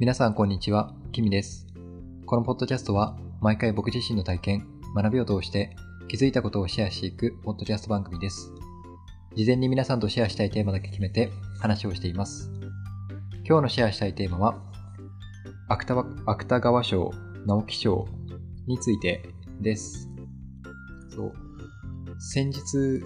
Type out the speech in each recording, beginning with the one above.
皆さんこんにちは、キミです。このポッドキャストは毎回僕自身の体験、学びを通して気づいたことをシェアしていくポッドキャスト番組です。事前に皆さんとシェアしたいテーマだけ決めて話をしています。今日のシェアしたいテーマは、芥川芥川賞、直木賞についてです。そう。先日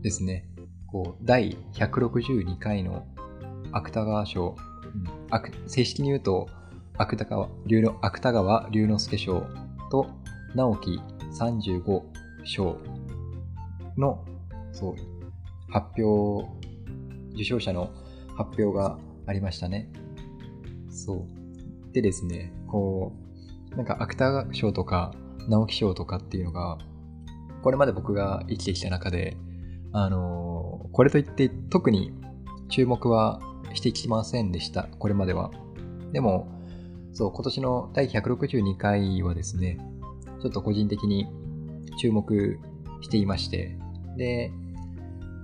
ですね、こう、第162回の芥川賞、正式に言うと、芥川龍芥川龍之介賞と直木35賞のそう発表、受賞者の発表がありましたね。そう。でですね、こう、なんか芥川賞とか直木賞とかっていうのが、これまで僕が生きてきた中で、あのーこれといって特に注目はしてきませんでした、これまでは。でも、そう、今年の第162回はですね、ちょっと個人的に注目していまして、で、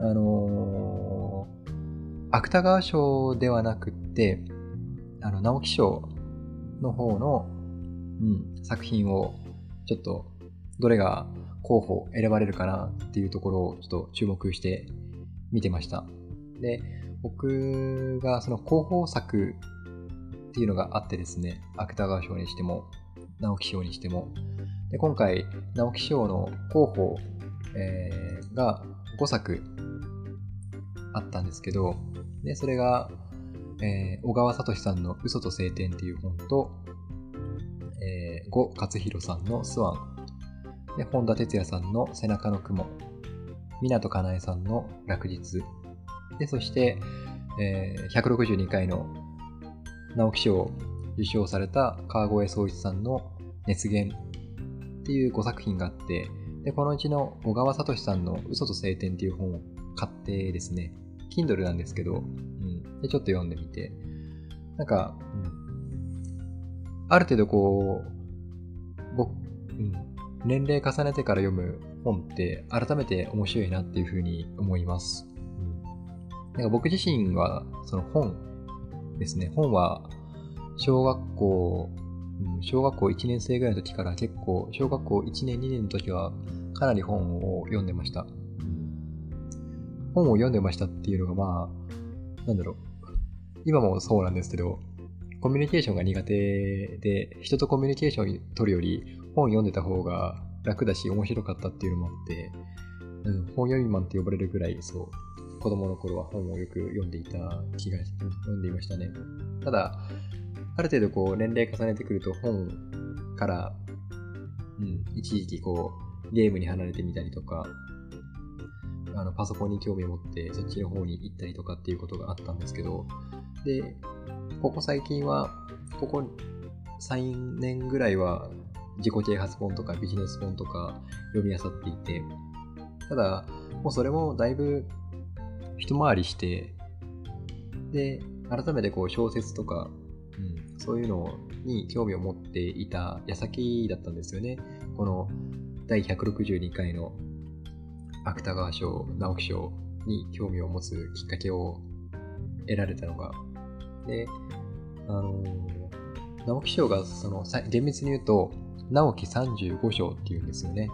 あのー芥川賞ではなくって、あの、直木賞の方の、うん、作品を、ちょっと、どれが候補選ばれるかなっていうところをちょっと注目して見てました。で、僕がその広報作っていうのがあってですね、芥川賞にしても、直木賞にしても。で今回、直木賞の候補、えーが5作あったんですけど、でそれが、えー小川聡さんの嘘と晴天っていう本と、えー、呉勝弘さんのスワン、で本田哲也さんの背中の雲、湊かなえさんの落日、で、そして、えー162回の直木賞を受賞された川越宗一さんの熱源っていう5作品があって、で、このうちの小川聡さんの嘘と晴天っていう本を買ってですね、Kindle なんですけど、うん、で、ちょっと読んでみて、なんか、うん、ある程度こう、僕、うん、年齢重ねてから読む本って改めて面白いなっていうふうに思います。なんか僕自身は、その本ですね、本は小学校、小学校1年生ぐらいの時から結構、小学校1年2年の時はかなり本を読んでました。本を読んでましたっていうのがまあ、なんだろう、今もそうなんですけど、コミュニケーションが苦手で、人とコミュニケーションを取るより本読んでた方が楽だし面白かったっていうのもあって、うん、本読みマンって呼ばれるぐらい、そう、子供の頃は本をよく読んでいた気がし、読んでいましたね。ただ、ある程度こう年齢重ねてくると本から、うん、一時期こうゲームに離れてみたりとか、あのパソコンに興味を持ってそっちの方に行ったりとかっていうことがあったんですけど、で、ここ最近は、ここ3年ぐらいは自己啓発本とかビジネス本とか読み漁っていて、ただ、もうそれもだいぶ一回りして、で、改めてこう小説とか、うん、そういうのに興味を持っていた矢先だったんですよね。この第162回の芥川賞、直木賞に興味を持つきっかけを得られたのが。で、あのー直木賞がそのさ厳密に言うと、直木35賞っていうんですよね。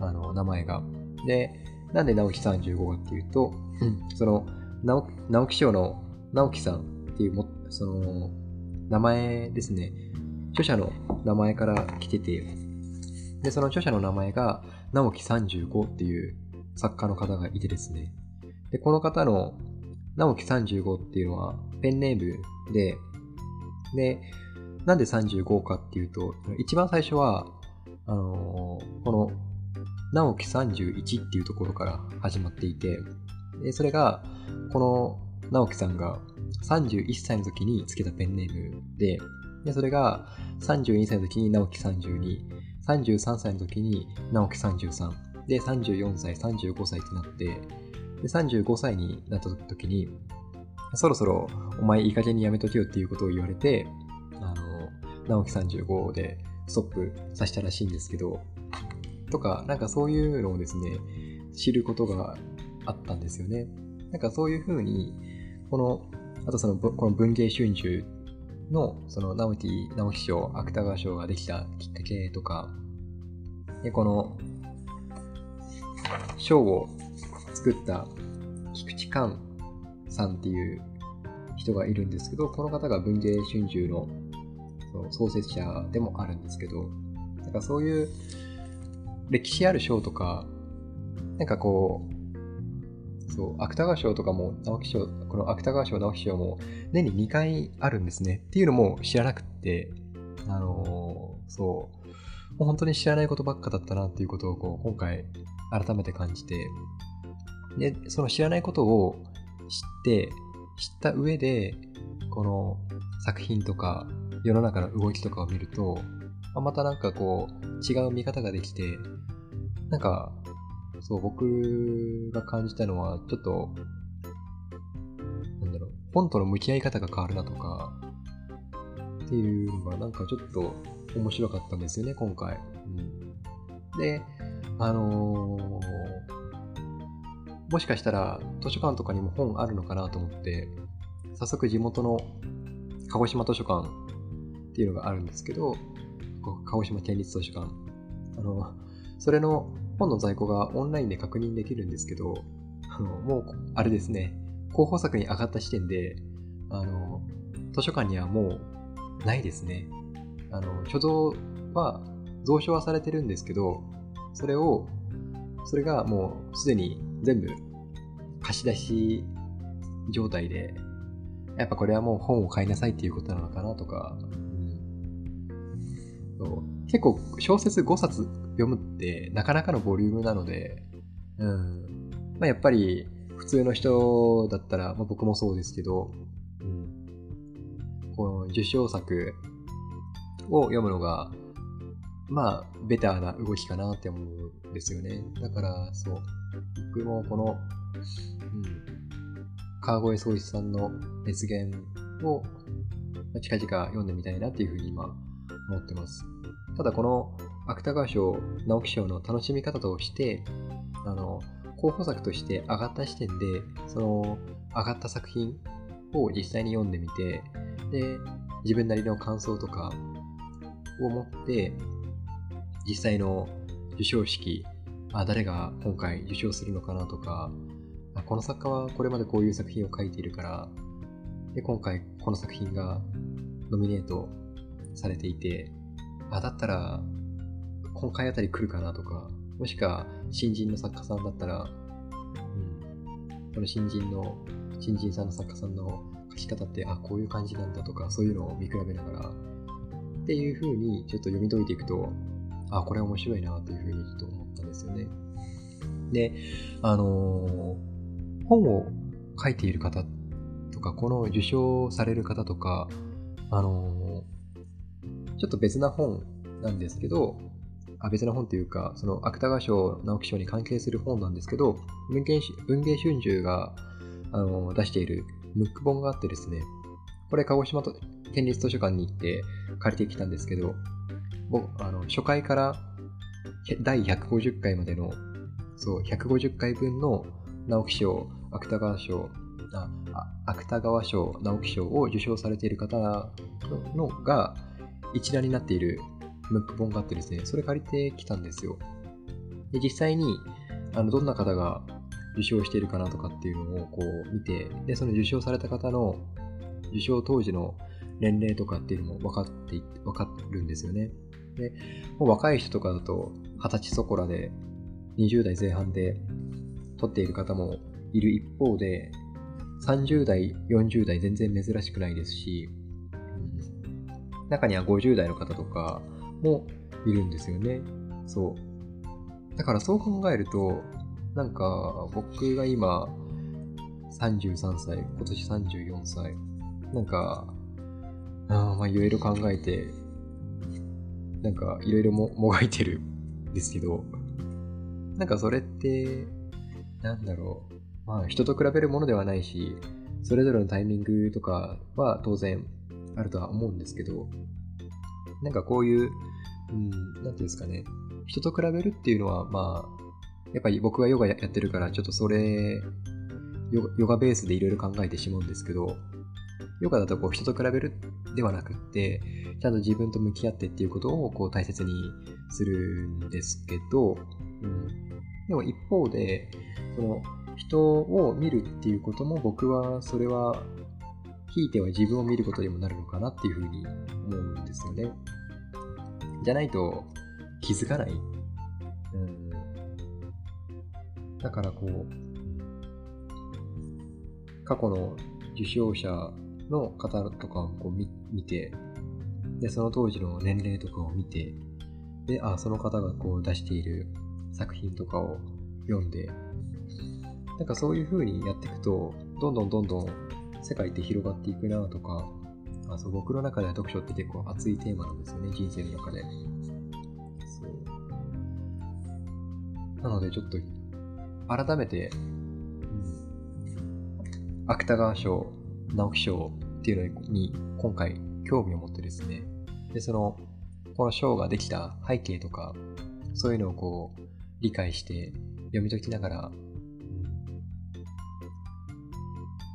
あの、名前が。で、なんで直木35かっていうと、その直直木賞の直木さんっていうも、その、名前ですね。著者の名前から来てて、で、その著者の名前が直木35っていう作家の方がいてですね。で、この方の直木35っていうのはペンネームで、で、なんで35かっていうと、一番最初は、あのー直木31っていうところから始まっていて、でそれが、この直樹さんが31歳の時につけたペンネームで、でそれが32歳の時に直樹32、33歳の時に直樹33、で34歳、35歳ってなって、で35歳になった時に、そろそろお前いい加減にやめとけよっていうことを言われて、あの、直樹35でストップさせたらしいんですけど、とか、なんかそういうのをですね、知ることがあったんですよね。なんかそういうふうに、この、あとその、この文芸春秋の、その、直木、直木賞、芥川賞ができたきっかけとか、で、この、賞を作った菊池寛さんっていう人がいるんですけど、この方が文芸春秋の創設者でもあるんですけど、なんかそういう歴史ある賞とか、なんかこう、そう、芥川賞とかも、直木賞、この芥川賞、直木賞も年に2回あるんですね。っていうのも知らなくて、あのー、そう、もう本当に知らないことばっかだったなっていうことをこう今回改めて感じて、で、その知らないことを知って、知った上で、この作品とか世の中の動きとかを見ると、またなんかこう違う見方ができて、なんか、そう、僕が感じたのは、ちょっと、なんだろう、本との向き合い方が変わるなとか、っていうのがなんかちょっと面白かったんですよね、今回。うん、で、あのー、もしかしたら図書館とかにも本あるのかなと思って、早速地元の鹿児島図書館っていうのがあるんですけど、鹿児島県立図書館。あの、それの本の在庫がオンラインで確認できるんですけど、あのもう、あれですね、候補作に上がった時点で、あの、図書館にはもうないですね。あの、所蔵は蔵書はされてるんですけど、それを、それがもうすでに全部貸し出し状態で、やっぱこれはもう本を買いなさいっていうことなのかなとか、そう結構小説5冊読むってなかなかのボリュームなので、うん。まあ、やっぱり普通の人だったら、まあ、僕もそうですけど、うん、この受賞作を読むのが、まあ、ベターな動きかなって思うんですよね。だから、そう、僕もこの、うん、川越宗一さんの熱源を近々読んでみたいなっていうふうに今思ってます。ただこの芥川賞、直木賞の楽しみ方として、あの、候補作として上がった時点で、その上がった作品を実際に読んでみて、で、自分なりの感想とかを持って、実際の授賞式、あ誰が今回受賞するのかなとか、この作家はこれまでこういう作品を書いているから、で今回この作品がノミネートされていて、あ、だったら今回あたり来るかなとか、もしくは新人の作家さんだったら、うん、この新人の、新人さんの作家さんの書き方って、あ、こういう感じなんだとか、そういうのを見比べながら、っていう風にちょっと読み解いていくと、あ、これ面白いなという風にちょっと思ったんですよね。で、あのー、本を書いている方とか、この受賞される方とか、あのー、ちょっと別な本なんですけど、あ別な本というか、その芥川賞、直木賞に関係する本なんですけど、文芸文芸春秋があの出しているムック本があってですね、これ鹿児島と県立図書館に行って借りてきたんですけど、僕、あの、初回から第150回までの、そう、150回分の直木賞、芥川賞、あ芥川賞、直木賞を受賞されている方のが一覧になっているムック本があってですね、それ借りてきたんですよ。で、実際に、あの、どんな方が受賞しているかなとかっていうのをこう見て、で、その受賞された方の受賞当時の年齢とかっていうのも分かって、分かるんですよね。で、もう若い人とかだと、二十歳そこらで、20代前半で取っている方もいる一方で、30代、40代全然珍しくないですし、中には50代の方とかもいるんですよね。そう。だからそう考えると、なんか僕が今33歳、今年34歳、なんかあまあいろいろ考えて、なんかいろいろも もがいてるんですけど、なんかそれって、なんだろう。まあ人と比べるものではないし、それぞれのタイミングとかは当然あるとは思うんですけど、なんかこういう、うん、なんていうんですかね、人と比べるっていうのは、まあ、やっぱり僕がヨガやってるから、ちょっとそれ、ヨガベースでいろいろ考えてしまうんですけど、ヨガだとこう人と比べるではなくって、ちゃんと自分と向き合ってっていうことをこう大切にするんですけど、うん、でも一方で、その人を見るっていうことも僕はそれは、ひいては自分を見ることにもなるのかなっていうふうに思うんですよね。じゃないと気づかない。うん、だからこう、過去の受賞者の方とかをこう見見て、で、その当時の年齢とかを見て、で、あ、その方がこう出している作品とかを読んで、なんかそういう風にやっていくと、どんどんどんどん世界って広がっていくなとか、あそう僕の中では読書って結構熱いテーマなんですよね、人生の中で。そう。なのでちょっと、改めて、うん、芥川賞、直木賞っていうのに今回興味を持ってですね、で、その、この賞ができた背景とか、そういうのをこう、理解して読み解きながら、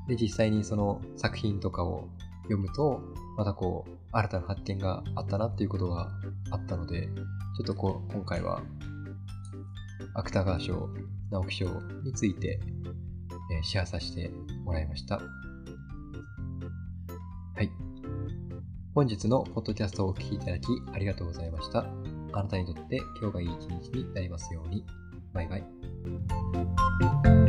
で、実際にその作品とかを読むと、またこう、新たな発見があったなっていうことがあったので、ちょっとこう、今回は、芥川賞、直木賞について、えー、シェアさせてもらいました。はい。本日のポッドキャストをお聴きいただきありがとうございました。あなたにとって今日がいい一日になりますように。バイバイ。